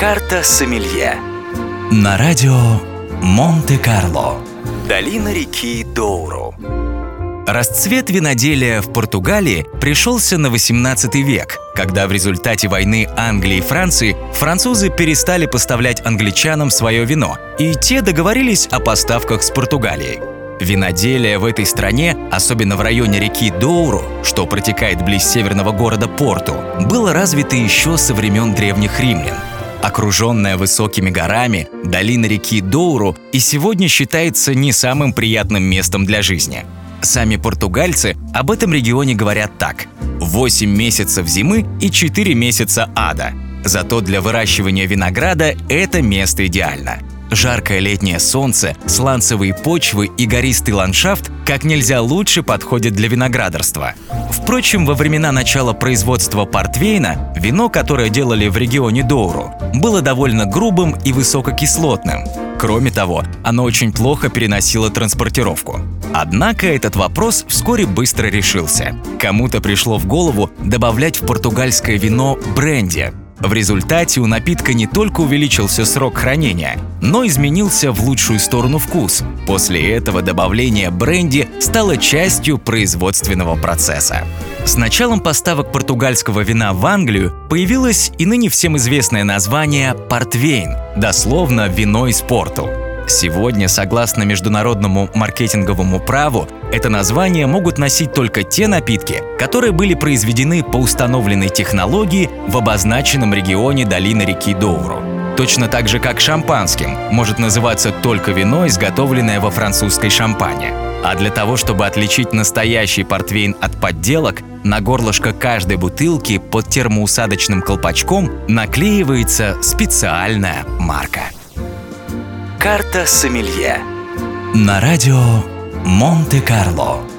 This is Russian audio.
Карта Сомелье На радио Монте-Карло Долина реки Доуру Расцвет виноделия в Португалии пришелся на 18 век, когда в результате войны Англии и Франции французы перестали поставлять англичанам свое вино, и те договорились о поставках с Португалией. Виноделие в этой стране, особенно в районе реки Доуру, что протекает близ северного города Порту, было развито еще со времен древних римлян. Окруженная высокими горами, долина реки Доуру и сегодня считается не самым приятным местом для жизни. Сами португальцы об этом регионе говорят так. 8 месяцев зимы и 4 месяца ада. Зато для выращивания винограда это место идеально – Жаркое летнее солнце, сланцевые почвы и гористый ландшафт как нельзя лучше подходят для виноградарства. Впрочем, во времена начала производства портвейна вино, которое делали в регионе Доуру, было довольно грубым и высококислотным. Кроме того, оно очень плохо переносило транспортировку. Однако этот вопрос вскоре быстро решился. Кому-то пришло в голову добавлять в португальское вино бренди, в результате у напитка не только увеличился срок хранения, но изменился в лучшую сторону вкус. После этого добавление бренди стало частью производственного процесса. С началом поставок португальского вина в Англию появилось и ныне всем известное название «портвейн», дословно «вино из порту». Сегодня, согласно международному маркетинговому праву, это название могут носить только те напитки, которые были произведены по установленной технологии в обозначенном регионе долины реки Доуру. Точно так же, как шампанским, может называться только вино, изготовленное во французской шампане. А для того, чтобы отличить настоящий портвейн от подделок, на горлышко каждой бутылки под термоусадочным колпачком наклеивается специальная марка. Карта Сомелье На радио Монте-Карло